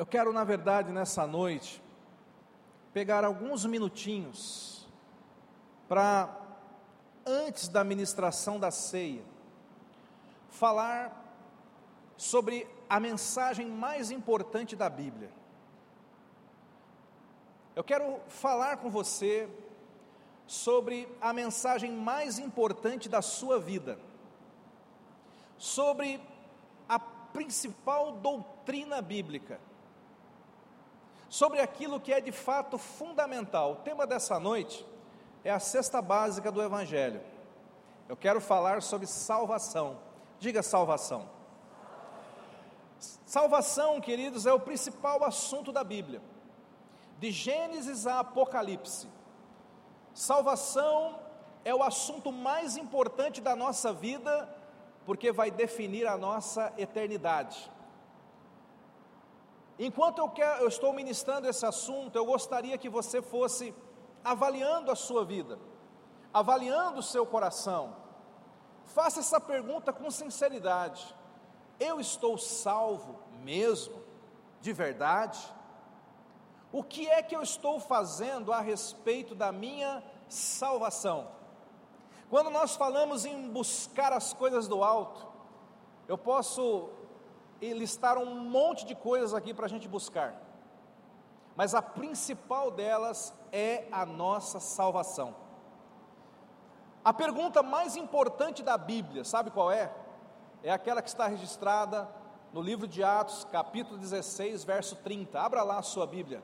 Eu quero, na verdade, nessa noite, pegar alguns minutinhos para, antes da ministração da ceia, falar sobre a mensagem mais importante da Bíblia. Eu quero falar com você sobre a mensagem mais importante da sua vida, sobre a principal doutrina bíblica, sobre aquilo que é de fato fundamental. O tema dessa noite é a cesta básica do Evangelho. Eu quero falar sobre salvação. Diga salvação. Salvação, queridos, é o principal assunto da Bíblia. De Gênesis a Apocalipse. Salvação é o assunto mais importante da nossa vida, porque vai definir a nossa eternidade. Enquanto eu, quero, eu estou ministrando esse assunto, eu gostaria que você fosse avaliando a sua vida, avaliando o seu coração. Faça essa pergunta com sinceridade: eu estou salvo mesmo, de verdade? O que é que eu estou fazendo a respeito da minha salvação? Quando nós falamos em buscar as coisas do alto, eu posso listar um monte de coisas aqui para a gente buscar, mas a principal delas é a nossa salvação. A pergunta mais importante da Bíblia, sabe qual é? É aquela que está registrada no livro de Atos, capítulo 16, verso 30. Abra lá a sua Bíblia.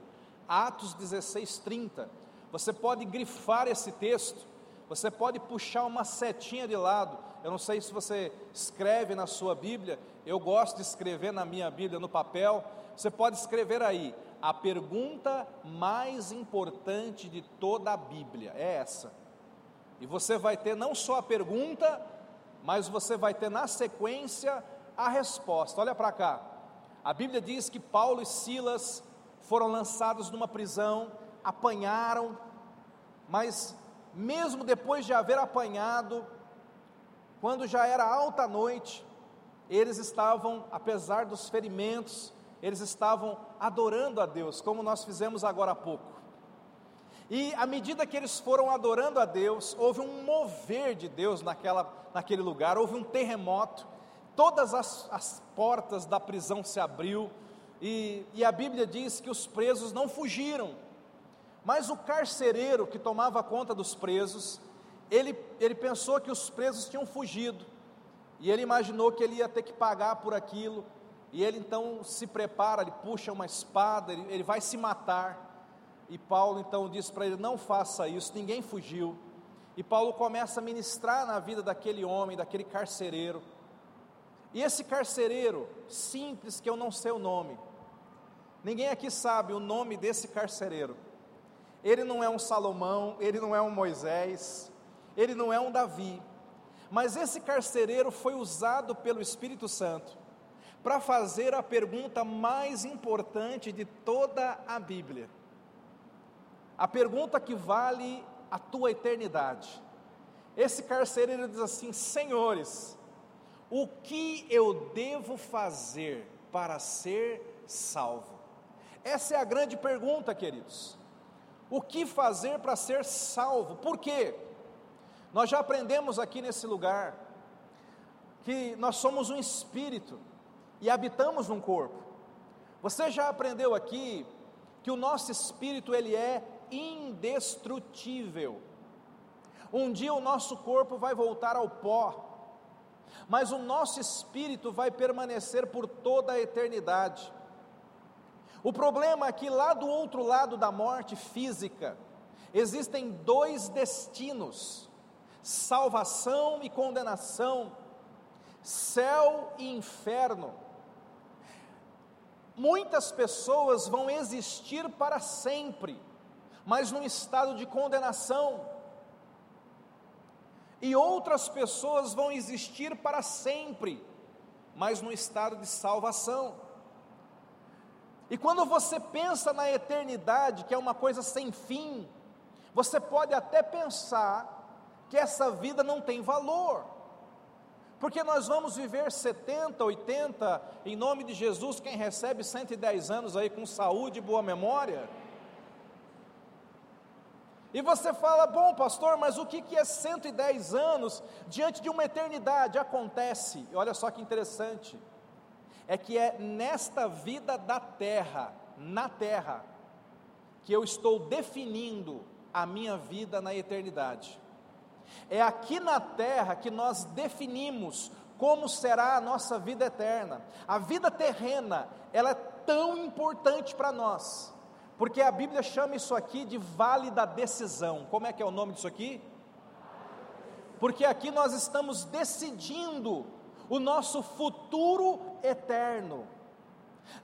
Atos 16, 30. Você pode grifar esse texto, você pode puxar uma setinha de lado. Eu não sei se você escreve na sua Bíblia, eu gosto de escrever na minha Bíblia no papel. Você pode escrever aí, a pergunta mais importante de toda a Bíblia é essa. E você vai ter não só a pergunta, mas você vai ter na sequência a resposta. Olha para cá. A Bíblia diz que Paulo e Silas foram lançados numa prisão, apanharam, mas mesmo depois de haver apanhado, quando já era alta noite, eles estavam, apesar dos ferimentos, eles estavam adorando a Deus, como nós fizemos agora há pouco. E à medida que eles foram adorando a Deus, houve um mover de Deus naquela, naquele lugar, houve um terremoto, todas as, as portas da prisão se abriu, e, e a Bíblia diz que os presos não fugiram, mas o carcereiro que tomava conta dos presos, ele, ele pensou que os presos tinham fugido, e ele imaginou que ele ia ter que pagar por aquilo, e ele então se prepara, ele puxa uma espada, ele, ele vai se matar, e Paulo então diz para ele: não faça isso, ninguém fugiu. E Paulo começa a ministrar na vida daquele homem, daquele carcereiro. E esse carcereiro, simples, que eu não sei o nome, ninguém aqui sabe o nome desse carcereiro. Ele não é um Salomão, ele não é um Moisés, ele não é um Davi, mas esse carcereiro foi usado pelo Espírito Santo para fazer a pergunta mais importante de toda a Bíblia. A pergunta que vale a tua eternidade. Esse carcereiro diz assim: Senhores, o que eu devo fazer para ser salvo? Essa é a grande pergunta, queridos. O que fazer para ser salvo? Por quê? Nós já aprendemos aqui nesse lugar que nós somos um espírito e habitamos num corpo. Você já aprendeu aqui que o nosso espírito ele é indestrutível. Um dia o nosso corpo vai voltar ao pó, mas o nosso espírito vai permanecer por toda a eternidade. O problema é que lá do outro lado da morte física, existem dois destinos: salvação e condenação, céu e inferno. Muitas pessoas vão existir para sempre, mas num estado de condenação. E outras pessoas vão existir para sempre, mas no estado de salvação. E quando você pensa na eternidade, que é uma coisa sem fim, você pode até pensar que essa vida não tem valor, Porque nós vamos viver 70, 80, em nome de Jesus, quem recebe 110 anos aí com saúde e boa memória. E você fala, bom pastor, mas o que é 110 anos diante de uma eternidade? Acontece, olha só que interessante, é que é nesta vida da terra, na terra, que eu estou definindo a minha vida na eternidade. É aqui na terra que nós definimos como será a nossa vida eterna. A vida terrena, ela é tão importante para nós, porque a Bíblia chama isso aqui de vale da decisão. Como é que é o nome disso aqui? Porque aqui nós estamos decidindo o nosso futuro eterno.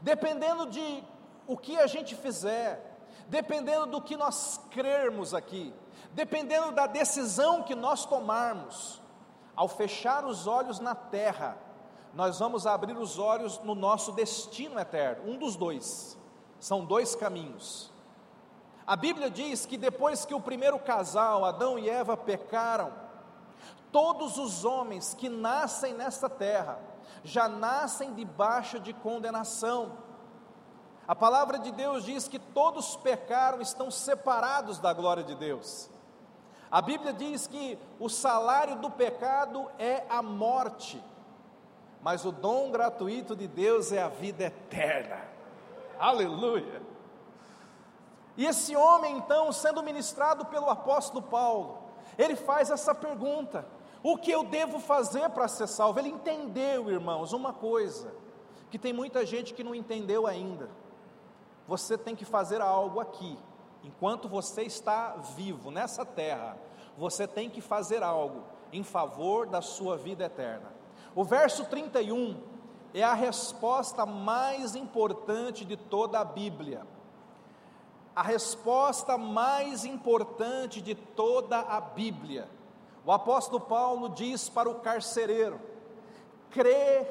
Dependendo de o que a gente fizer, dependendo do que nós crermos aqui, dependendo da decisão que nós tomarmos, ao fechar os olhos na terra, nós vamos abrir os olhos no nosso destino eterno, um dos dois, são dois caminhos. A Bíblia diz que depois que o primeiro casal, Adão e Eva, pecaram, todos os homens que nascem nesta terra já nascem debaixo de condenação. A palavra de Deus diz que todos pecaram, estão separados da glória de Deus. A Bíblia diz que o salário do pecado é a morte, mas o dom gratuito de Deus é a vida eterna. Aleluia! E esse homem, então, sendo ministrado pelo apóstolo Paulo, ele faz essa pergunta: o que eu devo fazer para ser salvo? Ele entendeu, irmãos, uma coisa, que tem muita gente que não entendeu ainda. Você tem que fazer algo aqui, enquanto você está vivo nessa terra, você tem que fazer algo em favor da sua vida eterna. O verso 31 é a resposta mais importante de toda a Bíblia. A resposta mais importante de toda a Bíblia. O apóstolo Paulo diz para o carcereiro: crê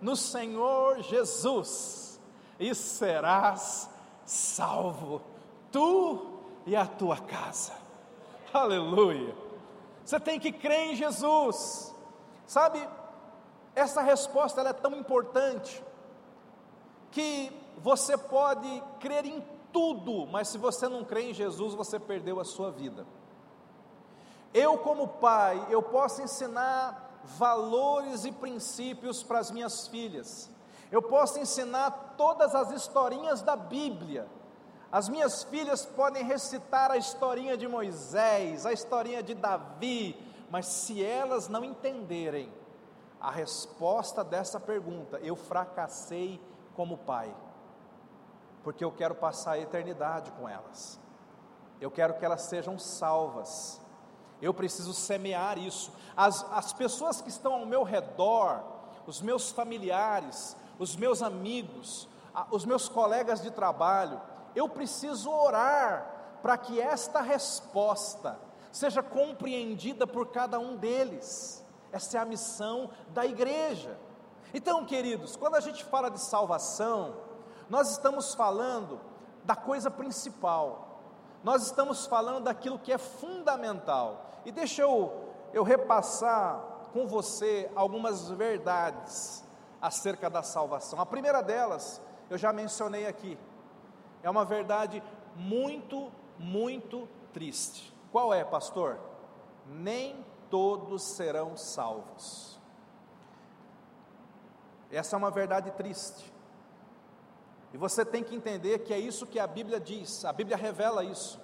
no Senhor Jesus e serás salvo tu e a tua casa. Aleluia. Você tem que crer em Jesus. Sabe, essa resposta é tão importante que você pode crer em tudo, mas se você não crê em Jesus, você perdeu a sua vida. Eu, como pai, eu posso ensinar valores e princípios para as minhas filhas. Eu posso ensinar todas as historinhas da Bíblia as minhas filhas podem recitar a historinha de Moisés, a historinha de Davi, mas se elas não entenderem a resposta dessa pergunta, eu fracassei como pai, porque eu quero passar a eternidade com elas, eu quero que elas sejam salvas, eu preciso semear isso. As, as pessoas que estão ao meu redor, os meus familiares, os meus amigos, os meus colegas de trabalho, eu preciso orar para que esta resposta seja compreendida por cada um deles. Essa é a missão da igreja. Então, queridos, quando a gente fala de salvação, nós estamos falando da coisa principal, nós estamos falando daquilo que é fundamental. E deixa eu, eu repassar com você algumas verdades acerca da salvação. A primeira delas, eu já mencionei aqui, é uma verdade muito, muito triste. Qual é, pastor? Nem todos serão salvos. Essa é uma verdade triste. E você tem que entender que é isso que a Bíblia diz, a Bíblia revela isso.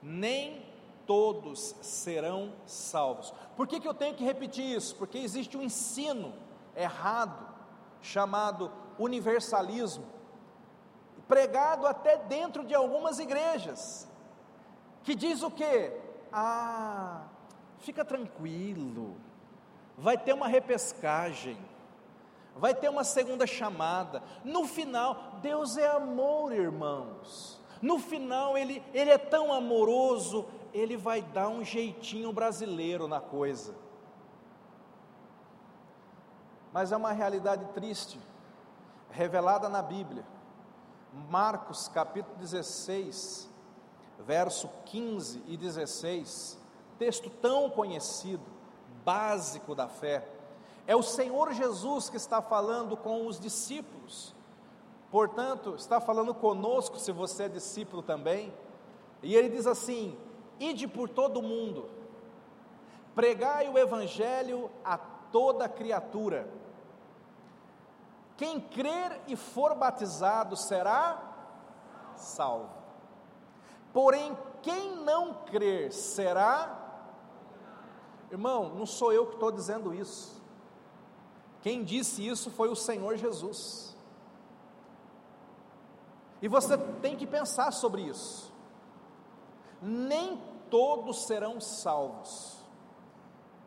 Nem todos serão salvos. Por que, que eu tenho que repetir isso? Porque existe um ensino errado, chamado universalismo pregado até dentro de algumas igrejas, que diz o que? Ah, fica tranquilo, vai ter uma repescagem, vai ter uma segunda chamada. No final, Deus é amor, irmãos. No final, Ele, ele é tão amoroso, Ele vai dar um jeitinho brasileiro na coisa. Mas é uma realidade triste, revelada na Bíblia Marcos capítulo 16, verso 15 e 16, texto tão conhecido, básico da fé, É o Senhor Jesus que está falando com os discípulos. Portanto, está falando conosco, se você é discípulo também. E ele diz assim: Ide por todo o mundo, pregai o evangelho a toda criatura. Quem crer e for batizado será salvo. Porém, quem não crer será. Irmão, não sou eu que estou dizendo isso. Quem disse isso foi o Senhor Jesus. E você tem que pensar sobre isso. Nem todos serão salvos.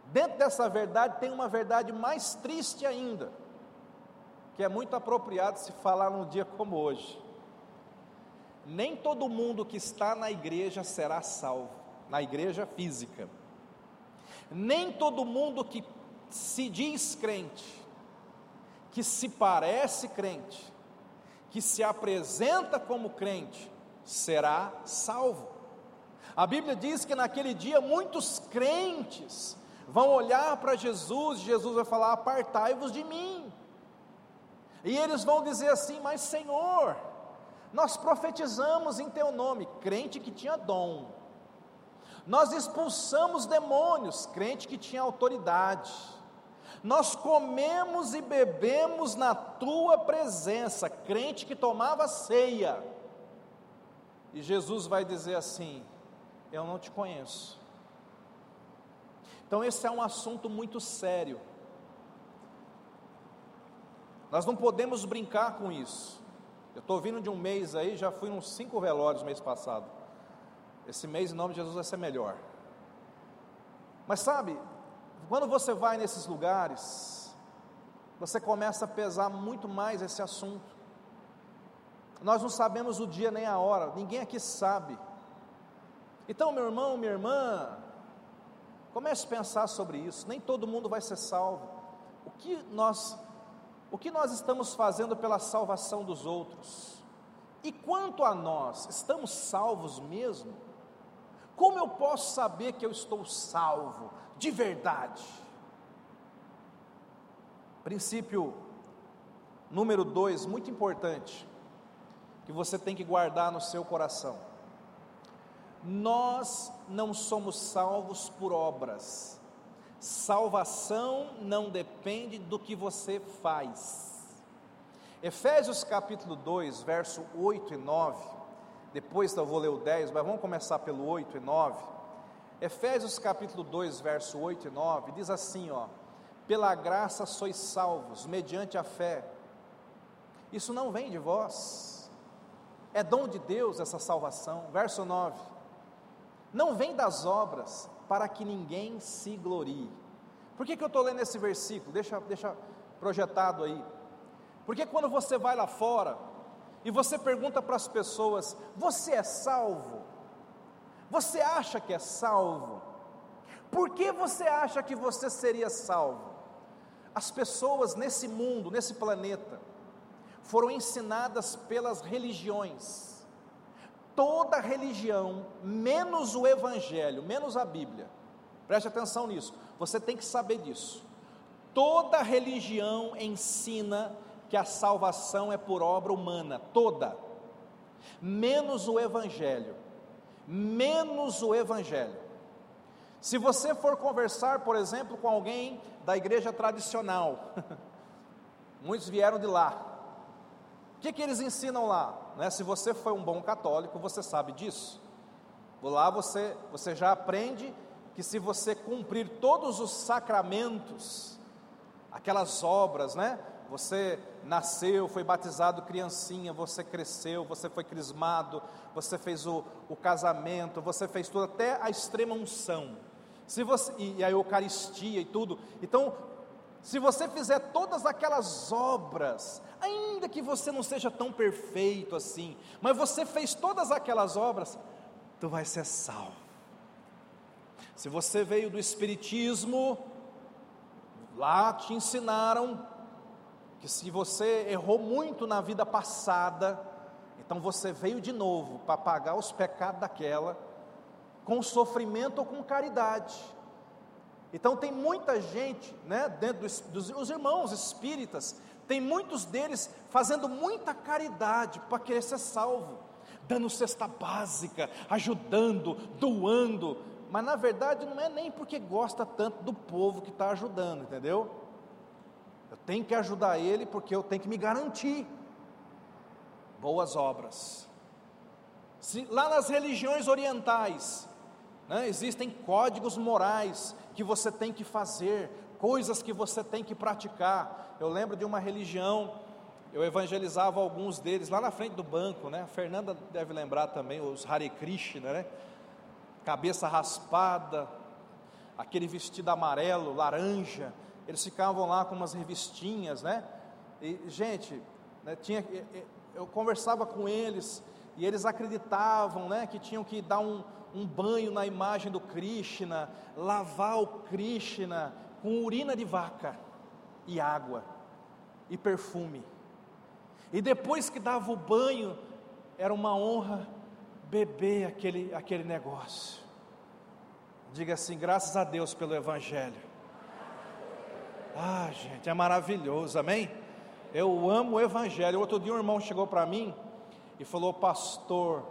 Dentro dessa verdade tem uma verdade mais triste ainda, que é muito apropriado se falar num dia como hoje. Nem todo mundo que está na igreja será salvo, na igreja física. Nem todo mundo que se diz crente, que se parece crente, que se apresenta como crente, será salvo. A Bíblia diz que naquele dia muitos crentes vão olhar para Jesus, e Jesus vai falar: Apartai-vos de mim. E eles vão dizer assim: Mas Senhor, nós profetizamos em Teu nome, crente que tinha dom. Nós expulsamos demônios, crente que tinha autoridade. Nós comemos e bebemos na tua presença, crente que tomava ceia. E Jesus vai dizer assim: Eu não te conheço. Então, esse é um assunto muito sério. Nós não podemos brincar com isso. Eu estou vindo de um mês aí, já fui uns cinco velórios mês passado. Esse mês, em nome de Jesus, vai ser melhor. Mas sabe, quando você vai nesses lugares, você começa a pesar muito mais esse assunto. Nós não sabemos o dia nem a hora, ninguém aqui sabe. Então, meu irmão, minha irmã, Comece a pensar sobre isso. Nem todo mundo vai ser salvo. O que nós o que nós estamos fazendo pela salvação dos outros? E quanto a nós, estamos salvos mesmo? Como eu posso saber que eu estou salvo de verdade? Princípio número dois, muito importante, que você tem que guardar no seu coração nós não somos salvos por obras. Salvação não depende do que você faz. Efésios capítulo 2, verso 8 e 9. Depois eu vou ler o 10, mas vamos começar pelo 8 e 9. Efésios capítulo 2, verso 8 e 9 diz assim, ó: Pela graça sois salvos mediante a fé. Isso não vem de vós. É dom de Deus essa salvação. Verso 9 não vem das obras para que ninguém se glorie. Por que, que eu estou lendo esse versículo? Deixa, deixa projetado aí. Porque quando você vai lá fora e você pergunta para as pessoas: Você é salvo? Você acha que é salvo? Por que você acha que você seria salvo? As pessoas nesse mundo, nesse planeta, foram ensinadas pelas religiões toda religião, menos o Evangelho, menos a Bíblia, preste atenção nisso, você tem que saber disso. Toda religião ensina que a salvação é por obra humana, toda, menos o Evangelho, menos o Evangelho. Se você for conversar, por exemplo, com alguém da igreja tradicional, muitos vieram de lá, que, que eles ensinam lá? Né? Se você foi um bom católico, você sabe disso. Lá você, você já aprende que se você cumprir todos os sacramentos, aquelas obras, né? Você nasceu, foi batizado criancinha, você cresceu, você foi crismado, você fez o, o casamento, você fez tudo, até a extrema unção. Se você, e, a Eucaristia e tudo. Então, se você fizer todas aquelas obras, ainda que você não seja tão perfeito assim, mas você fez todas aquelas obras, tu vai ser salvo. Se você veio do Espiritismo, lá te ensinaram que se você errou muito na vida passada, então você veio de novo para pagar os pecados daquela, com sofrimento ou com caridade. Então tem muita gente, né, dentro dos, dos os irmãos espíritas, tem muitos deles fazendo muita caridade para querer ser salvo, dando cesta básica, ajudando, doando, mas na verdade não é nem porque gosta tanto do povo que está ajudando, entendeu? Eu tenho que ajudar ele porque eu tenho que me garantir boas obras. Se, lá nas religiões orientais, né, existem códigos morais que você tem que fazer, coisas que você tem que praticar. Eu lembro de uma religião, eu evangelizava alguns deles lá na frente do banco, né? A Fernanda deve lembrar também, os Hare Krishna, né? Cabeça raspada, aquele vestido amarelo, laranja, eles ficavam lá com umas revistinhas, né? E, gente, né, tinha, eu conversava com eles, e eles acreditavam, né, que tinham que dar um, um banho na imagem do Krishna, lavar o Krishna com urina de vaca e água e perfume. E depois que dava o banho, era uma honra beber aquele, aquele negócio. Diga assim: graças a Deus pelo Evangelho. Ah, gente, é maravilhoso, amém? Eu amo o Evangelho. Outro dia um irmão chegou para mim e falou: Pastor,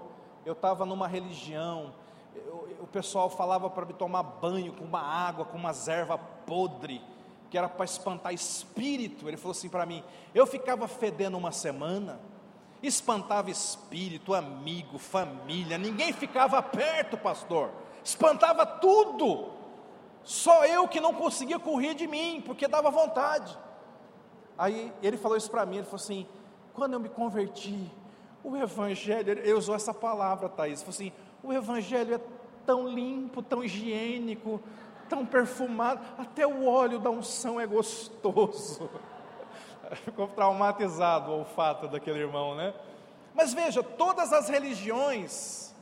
eu estava numa religião, eu, o pessoal falava para me tomar banho com uma água, com uma erva podre, que era para espantar espírito. Ele falou assim para mim: eu ficava fedendo uma semana, espantava espírito, amigo, família, ninguém ficava perto, pastor, espantava tudo. Só eu que não conseguia correr de mim, porque dava vontade. Aí ele falou isso para mim, ele falou assim: quando eu me converti, o Evangelho, ele usou essa palavra, Thaís, falou assim: o Evangelho é tão limpo, tão higiênico, tão perfumado, até o óleo da unção é gostoso. Ficou traumatizado o olfato daquele irmão, né? Mas veja, todas as religiões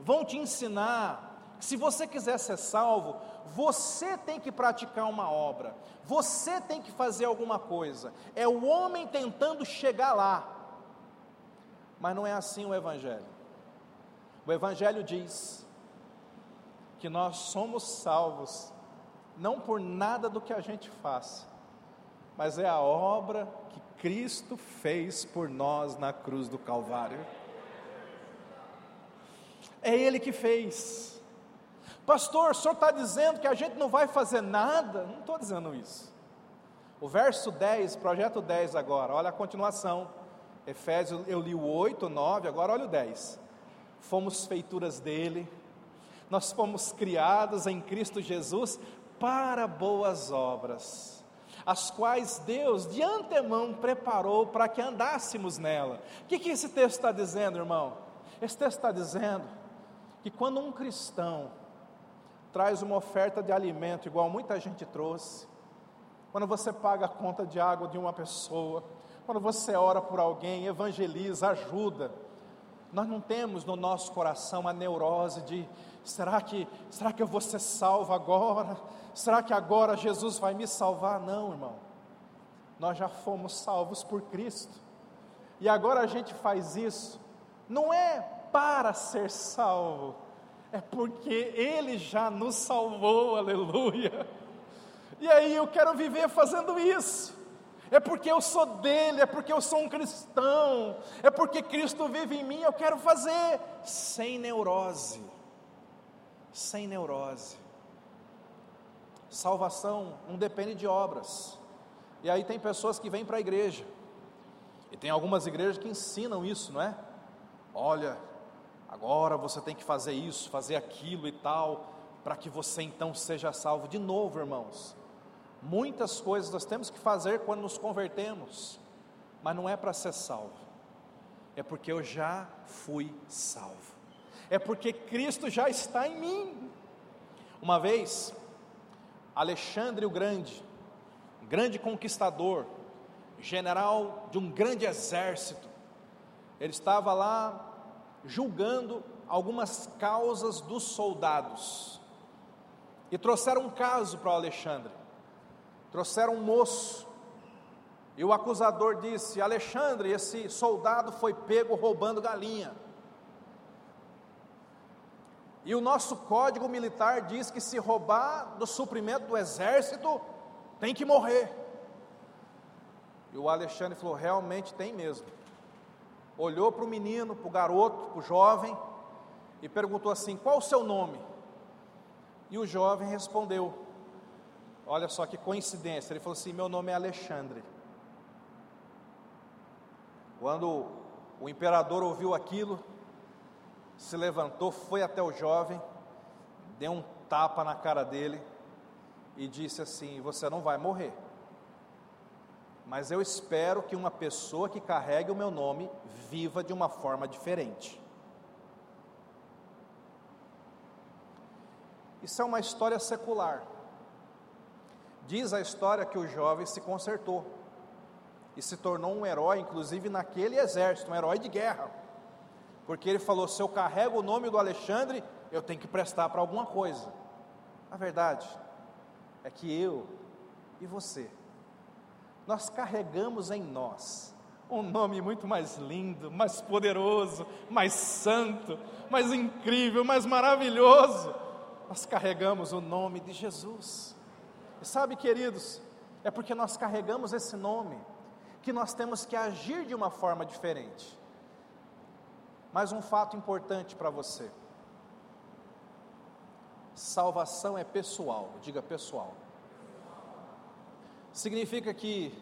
vão te ensinar que se você quiser ser salvo, você tem que praticar uma obra, você tem que fazer alguma coisa. É o homem tentando chegar lá. Mas não é assim o Evangelho. O Evangelho diz que nós somos salvos, não por nada do que a gente faça, mas é a obra que Cristo fez por nós na cruz do Calvário. É Ele que fez. Pastor, o senhor está dizendo que a gente não vai fazer nada? Não estou dizendo isso. O verso 10, projeto 10 agora, olha a continuação. Efésios, eu li o 8, 9, agora olha o 10 fomos feituras dele, nós fomos criados em Cristo Jesus para boas obras, as quais Deus de antemão preparou para que andássemos nela. O que, que esse texto está dizendo, irmão? Esse texto está dizendo que quando um cristão traz uma oferta de alimento, igual muita gente trouxe, quando você paga a conta de água de uma pessoa, quando você ora por alguém, evangeliza, ajuda, nós não temos no nosso coração a neurose de será que será que eu vou ser salvo agora? Será que agora Jesus vai me salvar? Não, irmão. Nós já fomos salvos por Cristo. E agora a gente faz isso não é para ser salvo, é porque ele já nos salvou, aleluia. E aí eu quero viver fazendo isso é porque eu sou dele, é porque eu sou um cristão, é porque Cristo vive em mim, eu quero fazer, sem neurose, sem neurose. Salvação não depende de obras, e aí tem pessoas que vêm para a igreja, e tem algumas igrejas que ensinam isso, não é? Olha, agora você tem que fazer isso, fazer aquilo e tal, para que você então seja salvo. De novo, irmãos, Muitas coisas nós temos que fazer quando nos convertemos, mas não é para ser salvo, é porque eu já fui salvo, é porque Cristo já está em mim. Uma vez, Alexandre o Grande, grande conquistador, general de um grande exército, ele estava lá julgando algumas causas dos soldados, e trouxeram um caso para o Alexandre. Trouxeram um moço, e o acusador disse: Alexandre, esse soldado foi pego roubando galinha. E o nosso código militar diz que se roubar do suprimento do exército, tem que morrer. E o Alexandre falou: realmente tem mesmo. Olhou para o menino, para o garoto, para o jovem, e perguntou assim: qual o seu nome? E o jovem respondeu: olha só que coincidência. Ele falou assim: meu nome é Alexandre. Quando o imperador ouviu aquilo, se levantou, foi até o jovem, deu um tapa na cara dele e disse assim: Você não vai morrer. Mas eu espero que uma pessoa que carregue o meu nome viva de uma forma diferente. Isso é uma história secular. Diz a história que o jovem se consertou e se tornou um herói, inclusive naquele exército, um herói de guerra. Porque ele falou: se eu carrego o nome do Alexandre, eu tenho que prestar para alguma coisa. A verdade é que eu e você, nós carregamos em nós um nome muito mais lindo, mais poderoso, mais santo, mais incrível, mais maravilhoso. Nós carregamos o nome de Jesus. E sabe, queridos, é porque nós carregamos esse nome que nós temos que agir de uma forma diferente. Mas um fato importante para você: salvação é pessoal, diga pessoal. Significa que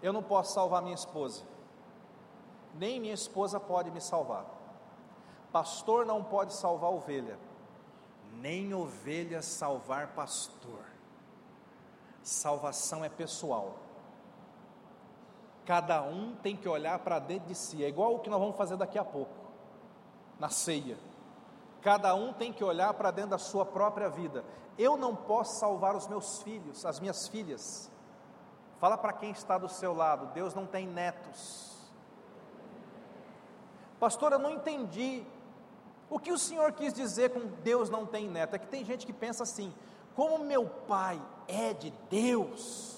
eu não posso salvar minha esposa, nem minha esposa pode me salvar. Pastor não pode salvar ovelha, nem ovelha salvar pastor. Salvação é pessoal. Cada um tem que olhar para dentro de si. É igual o que nós vamos fazer daqui a pouco, na ceia. Cada um tem que olhar para dentro da sua própria vida. Eu não posso salvar os meus filhos, as minhas filhas. Fala para quem está do seu lado: Deus não tem netos. Pastor, eu não entendi. O que o senhor quis dizer com Deus não tem neto? É que tem gente que pensa assim: como meu pai é de Deus,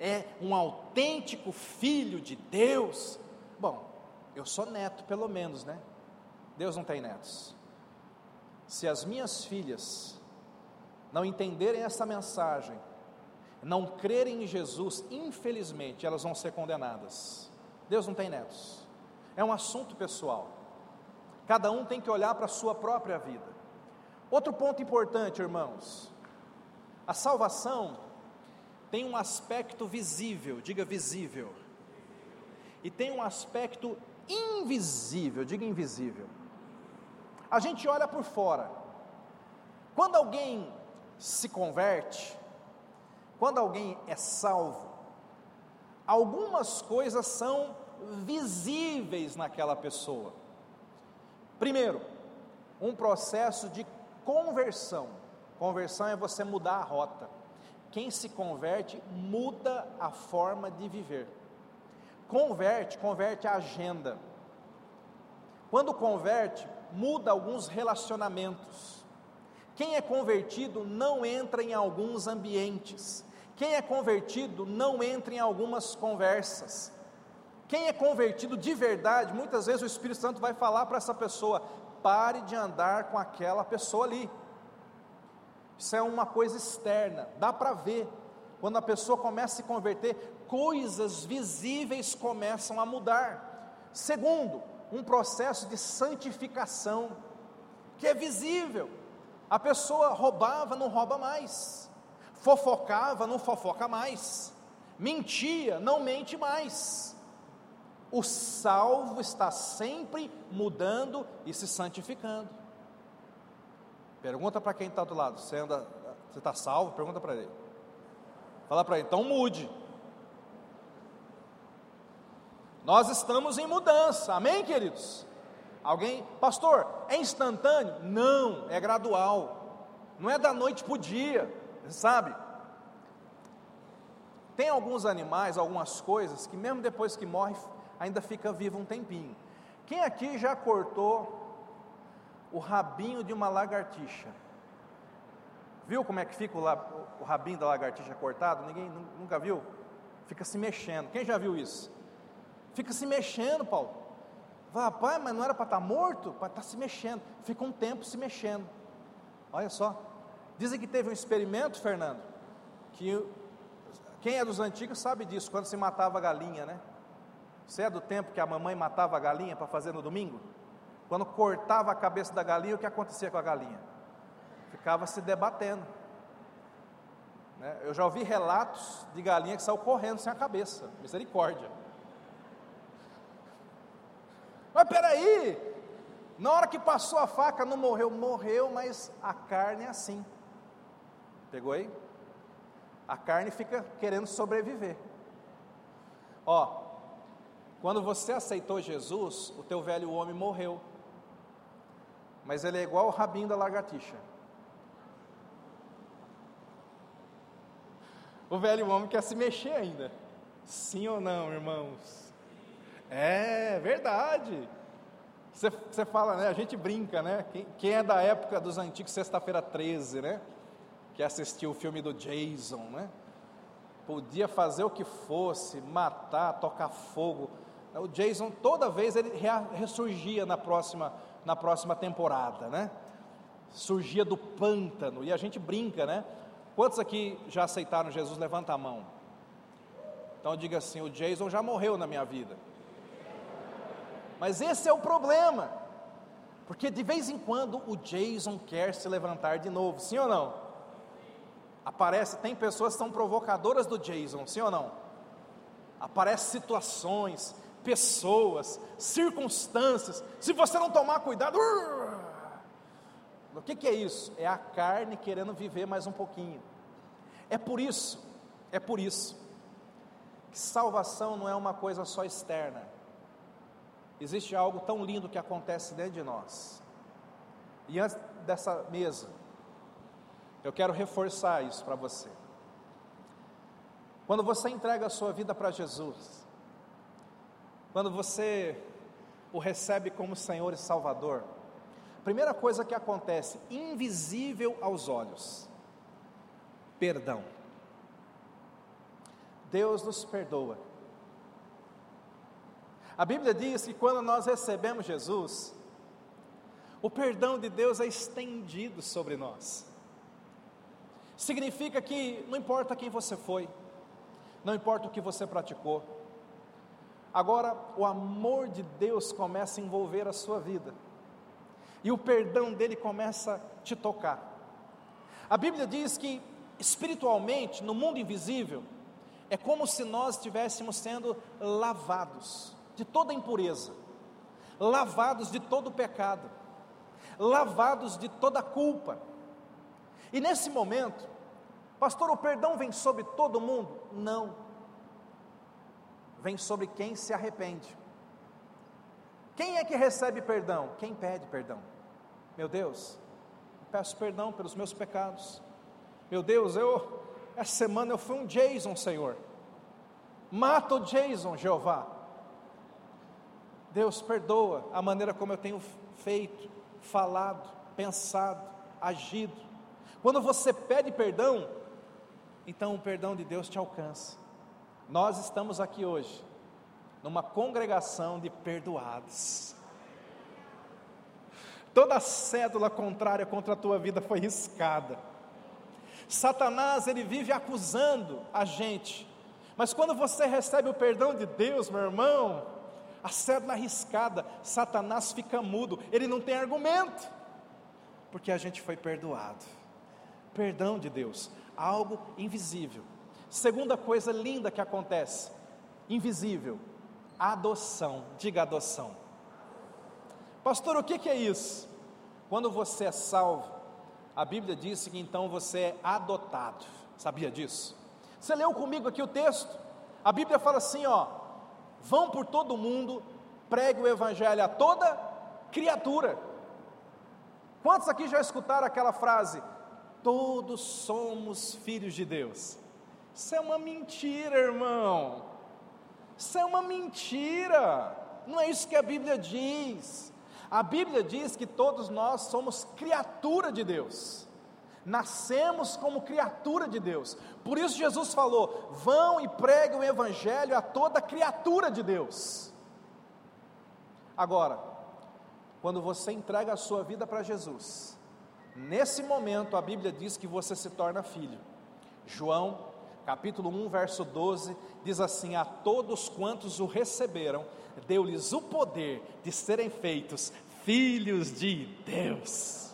é um autêntico filho de Deus, bom, eu sou neto pelo menos, né? Deus não tem netos. Se as minhas filhas não entenderem essa mensagem, não crerem em Jesus, infelizmente elas vão ser condenadas. Deus não tem netos. É um assunto pessoal. Cada um tem que olhar para a sua própria vida. Outro ponto importante, irmãos: a salvação tem um aspecto visível, diga visível, e tem um aspecto invisível, diga invisível. A gente olha por fora. Quando alguém se converte, quando alguém é salvo, algumas coisas são visíveis naquela pessoa. Primeiro, um processo de conversão. Conversão é você mudar a rota. Quem se converte muda a forma de viver. Converte, converte a agenda. Quando converte, muda alguns relacionamentos. Quem é convertido não entra em alguns ambientes. Quem é convertido não entra em algumas conversas. Quem é convertido de verdade, muitas vezes o Espírito Santo vai falar para essa pessoa: pare de andar com aquela pessoa ali. Isso é uma coisa externa, dá para ver. Quando a pessoa começa a se converter, coisas visíveis começam a mudar. Segundo, um processo de santificação, que é visível. A pessoa roubava, não rouba mais. Fofocava, não fofoca mais. Mentia, não mente mais. O salvo está sempre mudando e se santificando. Pergunta para quem está do lado, você você está salvo? Pergunta para ele. Fala para ele, então mude. Nós estamos em mudança, amém, queridos? Alguém, pastor, é instantâneo? Não, é gradual. Não é da noite para o dia, sabe? Tem alguns animais, algumas coisas que mesmo depois que morre, ainda fica vivo um tempinho. Quem aqui já cortou o rabinho de uma lagartixa. Viu como é que fica o, o rabinho da lagartixa cortado? Ninguém nunca viu? Fica se mexendo. Quem já viu isso? Fica se mexendo, Paulo. Fala, pai, mas não era para estar tá morto? Para estar tá se mexendo. Fica um tempo se mexendo. Olha só. Dizem que teve um experimento, Fernando, que quem é dos antigos sabe disso, quando se matava a galinha, né? Você é do tempo que a mamãe matava a galinha para fazer no domingo? Quando cortava a cabeça da galinha, o que acontecia com a galinha? Ficava se debatendo. Né? Eu já ouvi relatos de galinha que saiu correndo sem a cabeça. Misericórdia. Mas peraí, na hora que passou a faca não morreu, morreu, mas a carne é assim. Pegou aí? A carne fica querendo sobreviver. Ó, quando você aceitou Jesus, o teu velho homem morreu. Mas ele é igual o rabinho da lagartixa. O velho homem quer se mexer ainda. Sim ou não, irmãos? É verdade. Você, fala, né? A gente brinca, né? Quem, quem é da época dos antigos Sexta-feira 13, né? Que assistiu o filme do Jason, né? Podia fazer o que fosse, matar, tocar fogo. O Jason, toda vez, ele ressurgia na próxima, na próxima temporada, né? Surgia do pântano, e a gente brinca, né? Quantos aqui já aceitaram Jesus? Levanta a mão. Então diga assim: o Jason já morreu na minha vida. Mas esse é o problema, porque de vez em quando o Jason quer se levantar de novo, sim ou não? Aparece, tem pessoas que são provocadoras do Jason, sim ou não? Aparecem situações, pessoas, circunstâncias, se você não tomar cuidado, o que, que é isso? É a carne querendo viver mais um pouquinho. É por isso, é por isso, que salvação não é uma coisa só externa, existe algo tão lindo que acontece dentro de nós. E antes dessa mesa, eu quero reforçar isso para você. Quando você entrega a sua vida para Jesus, quando você o recebe como Senhor e Salvador, primeira coisa que acontece, invisível aos olhos, perdão. Deus nos perdoa. A Bíblia diz que quando nós recebemos Jesus, o perdão de Deus é estendido sobre nós. Significa que não importa quem você foi, não importa o que você praticou, agora o amor de Deus começa a envolver a sua vida, e o perdão dele começa a te tocar. A Bíblia diz que espiritualmente, no mundo invisível, é como se nós estivéssemos sendo lavados de toda impureza, lavados de todo pecado, lavados de toda culpa. E nesse momento, pastor, o perdão vem sobre todo mundo? Não. Vem sobre quem se arrepende. Quem é que recebe perdão? Quem pede perdão? Meu Deus, peço perdão pelos meus pecados. Meu Deus, eu essa semana eu fui um Jason, Senhor. Mata o Jason, Jeová. Deus, perdoa a maneira como eu tenho feito, falado, pensado, agido. Quando você pede perdão, então o perdão de Deus te alcança. Nós estamos aqui hoje, numa congregação de perdoados. Toda cédula contrária contra a tua vida foi riscada. Satanás, ele vive acusando a gente, mas quando você recebe o perdão de Deus, meu irmão, a cédula arriscada, Satanás fica mudo, ele não tem argumento, porque a gente foi perdoado. Perdão de Deus, algo invisível. Segunda coisa linda que acontece, invisível, adoção. Diga adoção. Pastor, o que, é isso? Quando você é salvo, a Bíblia diz que então você é adotado. Sabia disso? Você leu comigo aqui o texto? A Bíblia fala assim, ó: Vão por todo mundo, pregue o evangelho a toda criatura. Quantos aqui já escutaram aquela frase? Todos somos filhos de Deus. Isso é uma mentira, irmão. Isso é uma mentira. Não é isso que a Bíblia diz. A Bíblia diz que todos nós somos criatura de Deus nascemos como criatura de Deus. Por isso Jesus falou: vão e preguem o Evangelho a toda criatura de Deus. Agora, quando você entrega a sua vida para Jesus, nesse momento a Bíblia diz que você se torna filho. João, capítulo 1, verso 12, diz assim: A todos quantos o receberam, deu-lhes o poder de serem feitos filhos de Deus.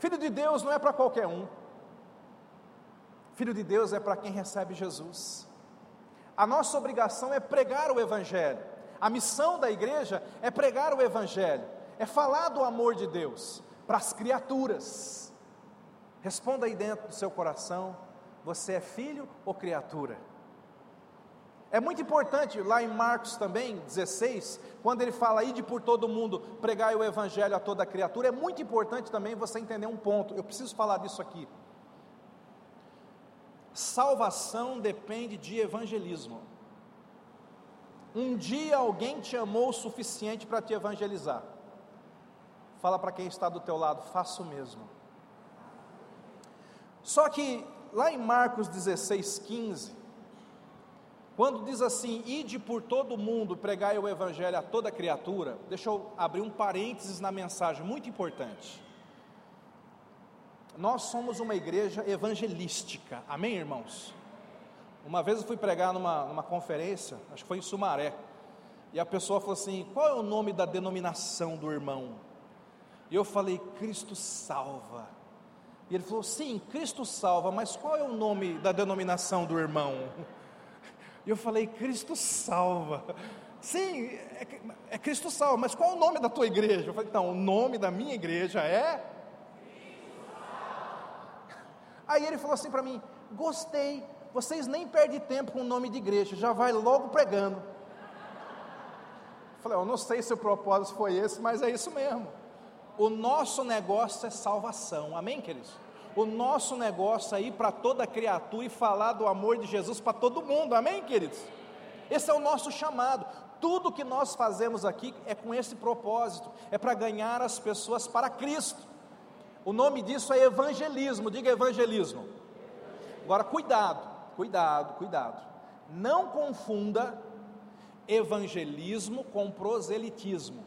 Filho de Deus não é para qualquer um. Filho de Deus é para quem recebe Jesus. A nossa obrigação é pregar o Evangelho. A missão da igreja é pregar o Evangelho, é falar do amor de Deus para as criaturas. Responda aí dentro do seu coração: você é filho ou criatura? É muito importante, lá em Marcos também, 16, quando ele fala aí de por todo mundo pregar o evangelho a toda criatura, é muito importante também você entender um ponto. Eu preciso falar disso aqui. Salvação depende de evangelismo. Um dia alguém te amou o suficiente para te evangelizar. Fala para quem está do teu lado, faça o mesmo. Só que lá em Marcos 16, 15, quando diz assim, ide por todo mundo, pregai o evangelho a toda criatura, deixa eu abrir um parênteses na mensagem, muito importante. Nós somos uma igreja evangelística, amém, irmãos? Uma vez eu fui pregar numa, numa conferência, acho que foi em Sumaré, e a pessoa falou assim: qual é o nome da denominação do irmão? E eu falei: Cristo salva. E ele falou: sim, Cristo salva, mas qual é o nome da denominação do irmão? E eu falei: Cristo salva. Sim, é, é Cristo salva, mas qual é o nome da tua igreja? Eu falei: então, o nome da minha igreja é. Aí ele falou assim para mim: gostei, vocês nem perdem tempo com o nome de igreja, já vai logo pregando. Falei, eu não sei se o propósito foi esse, mas é isso mesmo. O nosso negócio é salvação, amém, queridos? O nosso negócio é ir para toda criatura e falar do amor de Jesus para todo mundo, amém, queridos? Esse é o nosso chamado. Tudo que nós fazemos aqui é com esse propósito, é para ganhar as pessoas para Cristo. O nome disso é evangelismo, diga evangelismo. Agora, cuidado, cuidado, cuidado. Não confunda evangelismo com proselitismo.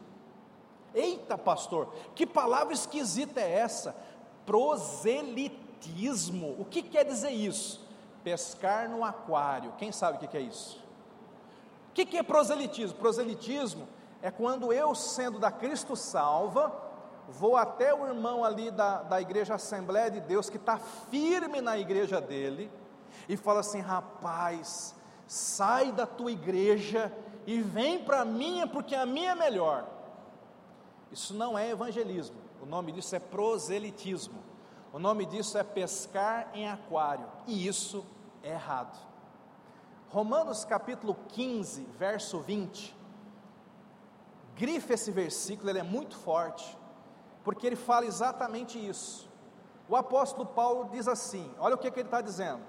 Eita, pastor, que palavra esquisita é essa? Proselitismo. O que quer dizer isso? Pescar no aquário. Quem sabe o que é isso? O que é proselitismo? Proselitismo é quando eu, sendo da Cristo salva, vou até o irmão ali da, da igreja Assembleia de Deus, que está firme na igreja dele, e fala assim: rapaz, sai da tua igreja e vem para a minha, porque a minha é melhor. Isso não é evangelismo, o nome disso é proselitismo, o nome disso é pescar em aquário, e isso é errado. Romanos capítulo 15, verso 20, grife esse versículo, ele é muito forte, porque ele fala exatamente isso. O apóstolo Paulo diz assim: olha o que, que ele está dizendo.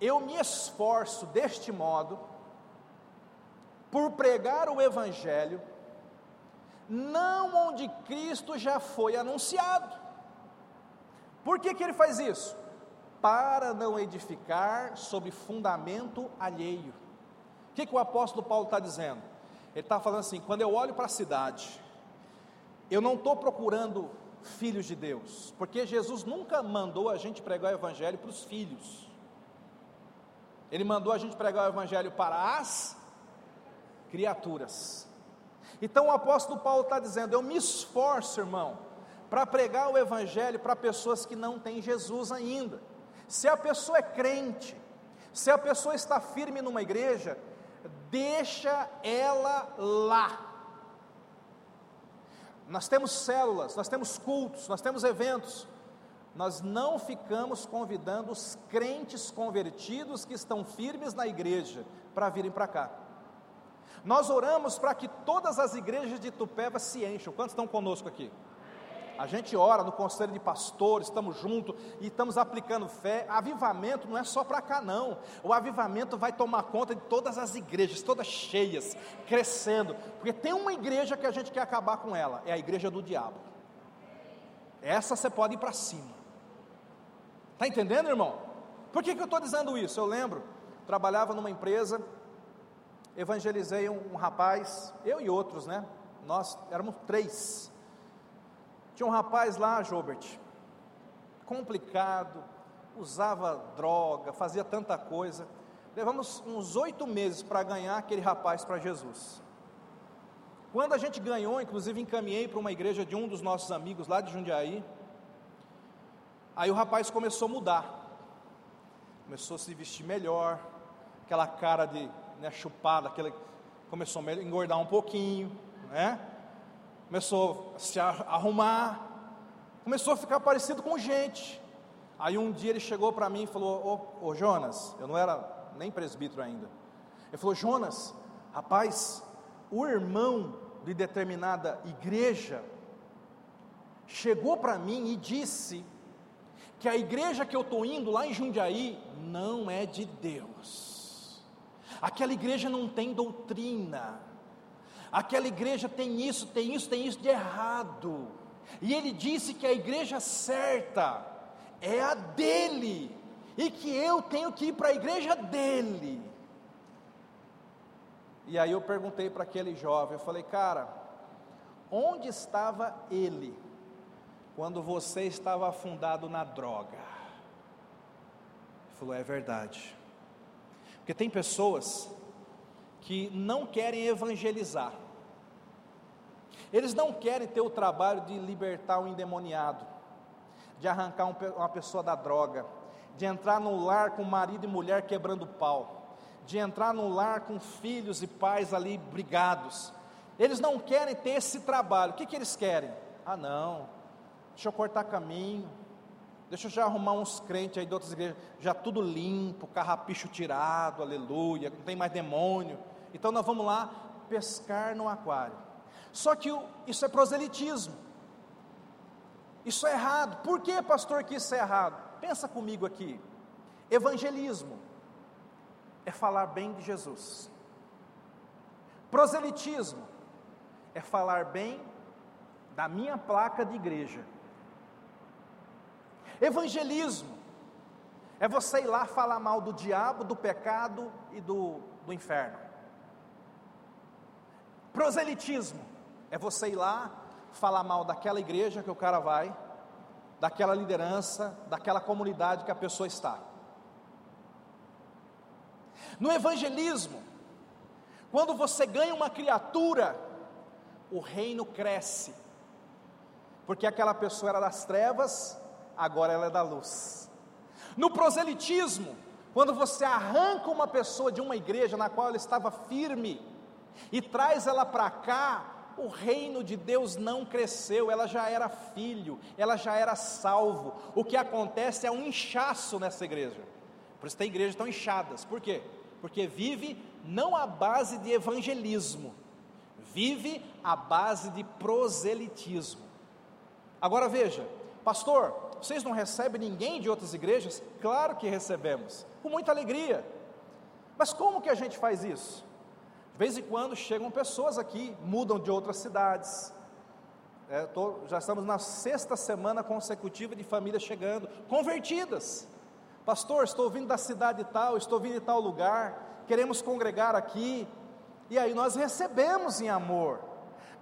Eu me esforço deste modo por pregar o Evangelho, não onde Cristo já foi anunciado. Por que, que ele faz isso? Para não edificar sobre fundamento alheio. O que, que o apóstolo Paulo está dizendo? Ele está falando assim: quando eu olho para a cidade, eu não estou procurando filhos de Deus, porque Jesus nunca mandou a gente pregar o Evangelho para os filhos. Ele mandou a gente pregar o Evangelho para as criaturas. Então o apóstolo Paulo está dizendo: Eu me esforço, irmão, para pregar o Evangelho para pessoas que não têm Jesus ainda. Se a pessoa é crente, se a pessoa está firme numa igreja, deixa ela lá. Nós temos células, nós temos cultos, nós temos eventos nós não ficamos convidando os crentes convertidos que estão firmes na igreja para virem para cá. Nós oramos para que todas as igrejas de Tupéva se encham. Quantos estão conosco aqui? A gente ora no conselho de pastores, estamos juntos e estamos aplicando fé. Avivamento não é só para cá, não. O avivamento vai tomar conta de todas as igrejas, todas cheias, crescendo. Porque tem uma igreja que a gente quer acabar com ela, é a igreja do diabo. Essa você pode ir para cima. Está entendendo, irmão? Por que, que eu estou dizendo isso? Eu lembro, trabalhava numa empresa evangelizei um, um rapaz, eu e outros, né? Nós éramos três. Tinha um rapaz lá, Jobert, complicado, usava droga, fazia tanta coisa. Levamos uns oito meses para ganhar aquele rapaz para Jesus. Quando a gente ganhou, inclusive encaminhei para uma igreja de um dos nossos amigos lá de Jundiaí. Aí o rapaz começou a mudar, começou a se vestir melhor, aquela cara de né, chupada, aquele, começou a engordar um pouquinho, né? Começou a se arrumar, começou a ficar parecido com gente. Aí um dia ele chegou para mim e falou: Ô, ô Jonas, eu não era nem presbítero ainda. Ele falou: Jonas, rapaz, o irmão de determinada igreja chegou para mim e disse que a igreja que eu estou indo lá em Jundiaí não é de Deus. Aquela igreja não tem doutrina. Aquela igreja tem isso, tem isso, tem isso de errado. E ele disse que a igreja certa é a dele, e que eu tenho que ir para a igreja dele. E aí eu perguntei para aquele jovem, eu falei, cara, onde estava ele quando você estava afundado na droga? Ele falou, é verdade. Porque tem pessoas que não querem evangelizar. Eles não querem ter o trabalho de libertar o endemoniado, de arrancar uma pessoa da droga, de entrar no lar com marido e mulher quebrando pau de entrar no lar com filhos e pais ali brigados. Eles não querem ter esse trabalho. O que, que eles querem? Ah, não, deixa eu cortar caminho, deixa eu já arrumar uns crentes aí de outras igrejas, já tudo limpo, carrapicho tirado, aleluia, não tem mais demônio. Então nós vamos lá pescar no aquário. Só que isso é proselitismo. Isso é errado. Por que, pastor, que isso é errado? Pensa comigo aqui. Evangelismo é falar bem de Jesus. Proselitismo é falar bem da minha placa de igreja. Evangelismo é você ir lá falar mal do diabo, do pecado e do, do inferno. Proselitismo é você ir lá falar mal daquela igreja que o cara vai, daquela liderança, daquela comunidade que a pessoa está. No evangelismo, quando você ganha uma criatura, o reino cresce, porque aquela pessoa era das trevas, agora ela é da luz. No proselitismo, quando você arranca uma pessoa de uma igreja na qual ela estava firme e traz ela para cá, o reino de Deus não cresceu, ela já era filho, ela já era salvo. O que acontece é um inchaço nessa igreja. Por isso tem igrejas tão inchadas. Por quê? porque vive não à base de evangelismo, vive à base de proselitismo. Agora veja, pastor, vocês não recebem ninguém de outras igrejas? Claro que recebemos, com muita alegria. Mas como que a gente faz isso? De vez em quando chegam pessoas aqui, mudam de outras cidades. É, tô, já estamos na sexta semana consecutiva de famílias chegando, convertidas. Pastor, estou vindo da cidade tal, estou vindo de tal lugar, queremos congregar aqui. E aí nós recebemos em amor.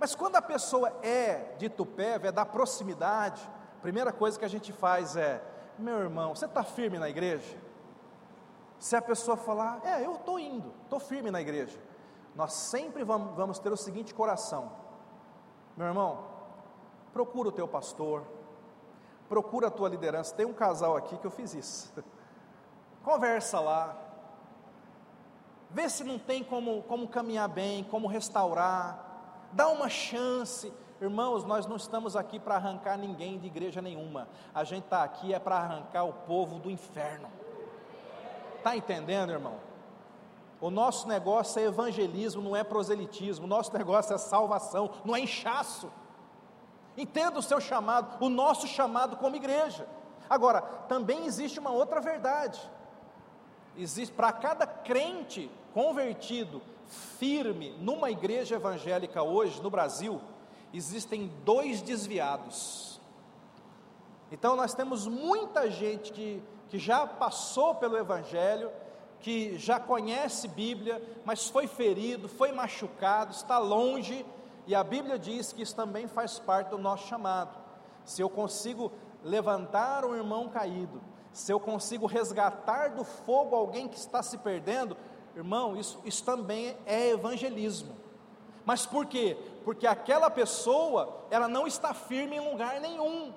Mas quando a pessoa é de Tupéva, é da proximidade, primeira coisa que a gente faz é: meu irmão, você está firme na igreja? Se a pessoa falar, é, eu estou indo, estou firme na igreja, nós sempre vamos, vamos ter o seguinte coração: meu irmão, procura o teu pastor, procura a tua liderança. Tem um casal aqui que eu fiz isso. Conversa lá. Vê se não tem como, como caminhar bem, como restaurar. Dá uma chance. Irmãos, nós não estamos aqui para arrancar ninguém de igreja nenhuma. A gente está aqui é para arrancar o povo do inferno. Está entendendo, irmão? O nosso negócio é evangelismo, não é proselitismo. O nosso negócio é salvação, não é inchaço. Entenda o seu chamado, o nosso chamado como igreja. Agora, também existe uma outra verdade existe para cada crente convertido firme numa igreja evangélica hoje no Brasil, existem dois desviados. Então nós temos muita gente que, que já passou pelo evangelho, que já conhece Bíblia, mas foi ferido, foi machucado, está longe, e a Bíblia diz que isso também faz parte do nosso chamado. Se eu consigo levantar um irmão caído, se eu consigo resgatar do fogo alguém que está se perdendo, irmão, isso, isso também é evangelismo. Mas por quê? Porque aquela pessoa, ela não está firme em lugar nenhum.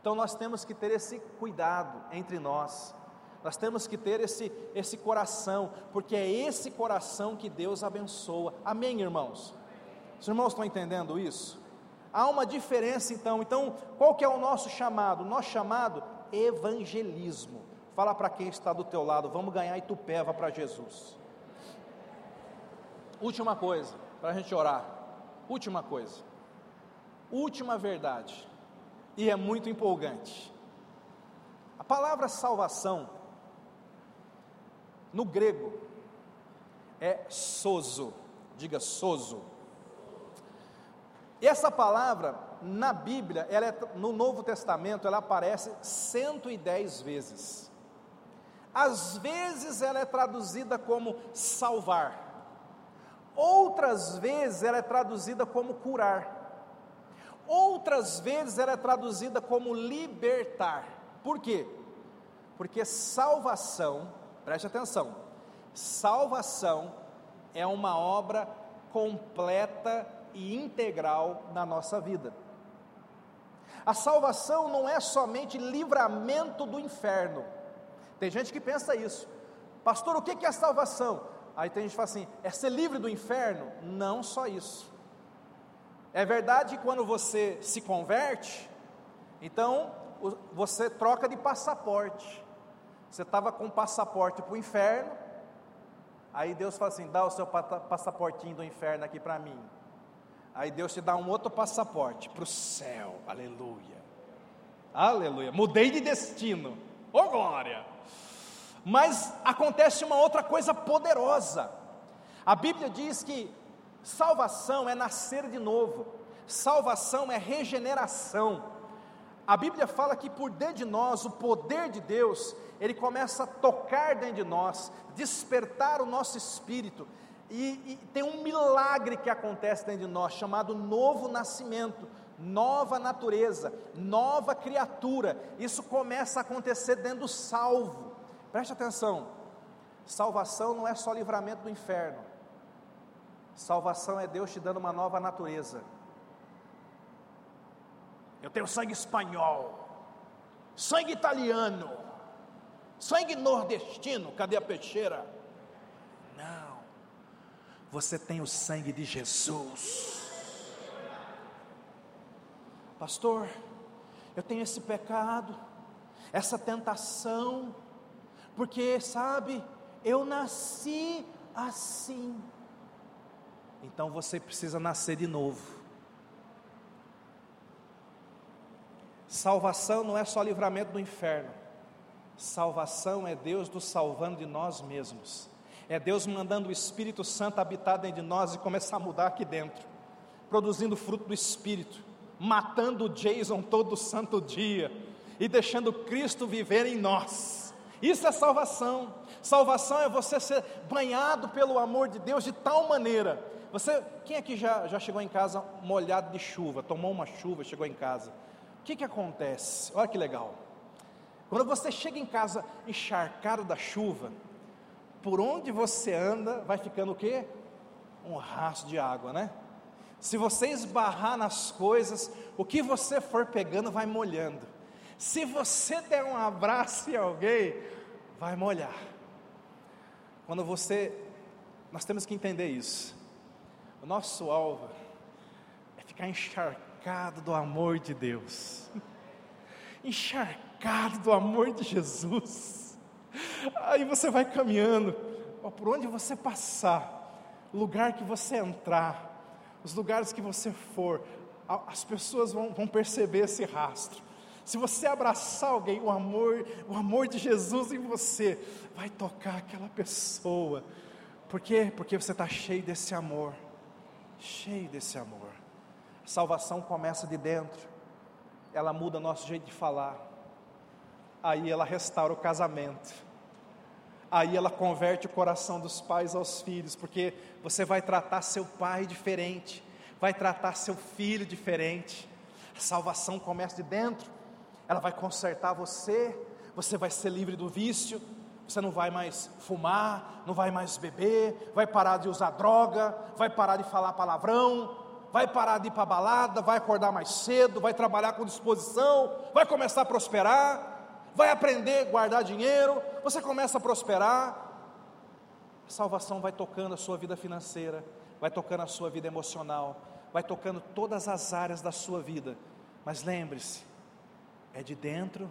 Então nós temos que ter esse cuidado entre nós. Nós temos que ter esse, esse coração, porque é esse coração que Deus abençoa. Amém, irmãos? Os irmãos estão entendendo isso? Há uma diferença então. Então, qual que é o nosso chamado? O nosso chamado evangelismo. Fala para quem está do teu lado, vamos ganhar Itupeva para Jesus. Última coisa, para a gente orar. Última coisa. Última verdade. E é muito empolgante. A palavra salvação no grego, é sozo, diga sozo. E essa palavra, na Bíblia, ela é, no Novo Testamento, ela aparece 110 vezes. Às vezes ela é traduzida como salvar, outras vezes ela é traduzida como curar, outras vezes ela é traduzida como libertar. Por quê? Porque salvação Preste atenção. Salvação é uma obra completa e integral na nossa vida. A salvação não é somente livramento do inferno. Tem gente que pensa isso. Pastor, o que é salvação? Aí tem gente que fala assim: é ser livre do inferno? Não só isso. É verdade que quando você se converte, então você troca de passaporte. Você estava com passaporte para o inferno, aí Deus fala assim: dá o seu passaportinho do inferno aqui para mim. Aí Deus te dá um outro passaporte para o céu, aleluia, aleluia. Mudei de destino, ô oh, glória! Mas acontece uma outra coisa poderosa. A Bíblia diz que salvação é nascer de novo, salvação é regeneração. A Bíblia fala que por dentro de nós, o poder de Deus, ele começa a tocar dentro de nós, despertar o nosso espírito, e, e, tem um milagre que acontece dentro de nós, chamado novo nascimento, nova natureza, nova criatura. Isso começa a acontecer dentro do salvo. Preste atenção: salvação não é só livramento do inferno, salvação é Deus te dando uma nova natureza eu tenho sangue espanhol, sangue italiano, sangue nordestino. Cadê a peixeira? Não. Você tem o sangue de Jesus. Pastor, eu tenho esse pecado, essa tentação, porque, sabe, eu nasci assim. Então você precisa nascer de novo. Salvação não é só livramento do inferno. Salvação é Deus nos salvando de nós mesmos. É Deus mandando o Espírito Santo habitar dentro de nós e começar a mudar aqui dentro, produzindo fruto do Espírito, matando o Jason todo santo dia e deixando Cristo viver em nós. Isso é salvação. Salvação é você ser banhado pelo amor de Deus de tal maneira. Você, quem aqui já, já chegou em casa molhado de chuva, tomou uma chuva, chegou em casa? que, que acontece? Olha que legal. Quando você chega em casa encharcado da chuva, por onde você anda, vai ficando o quê? Um rastro de água, né? Se você esbarrar nas coisas, o que você for pegando vai molhando. Se você der um abraço em alguém, vai molhar. Quando você, nós temos que entender isso. O nosso alvo é ficar encharcado do amor de Deus, encharcado do amor de Jesus. Aí você vai caminhando, por onde você passar, lugar que você entrar, os lugares que você for, as pessoas vão, vão perceber esse rastro. Se você abraçar alguém, o amor, o amor de Jesus em você vai tocar aquela pessoa. Por quê? Porque você está cheio desse amor, cheio desse amor. Salvação começa de dentro, ela muda nosso jeito de falar, aí ela restaura o casamento, Aí ela converte o coração dos pais aos filhos, porque você vai tratar seu pai diferente, vai tratar seu filho diferente. A salvação começa de dentro, ela vai consertar você, você vai ser livre do vício, você não vai mais fumar, não vai mais beber, vai parar de usar droga, vai parar de falar palavrão, vai parar de ir para balada, vai acordar mais cedo, vai trabalhar com disposição, vai começar a prosperar, vai aprender a guardar dinheiro, você começa a prosperar. A salvação vai tocando a sua vida financeira, vai tocando a sua vida emocional, vai tocando todas as áreas da sua vida. Mas lembre-se, é de dentro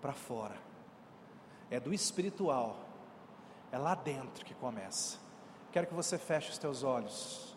para fora, é do espiritual, é lá dentro que começa. Quero que você feche os teus olhos.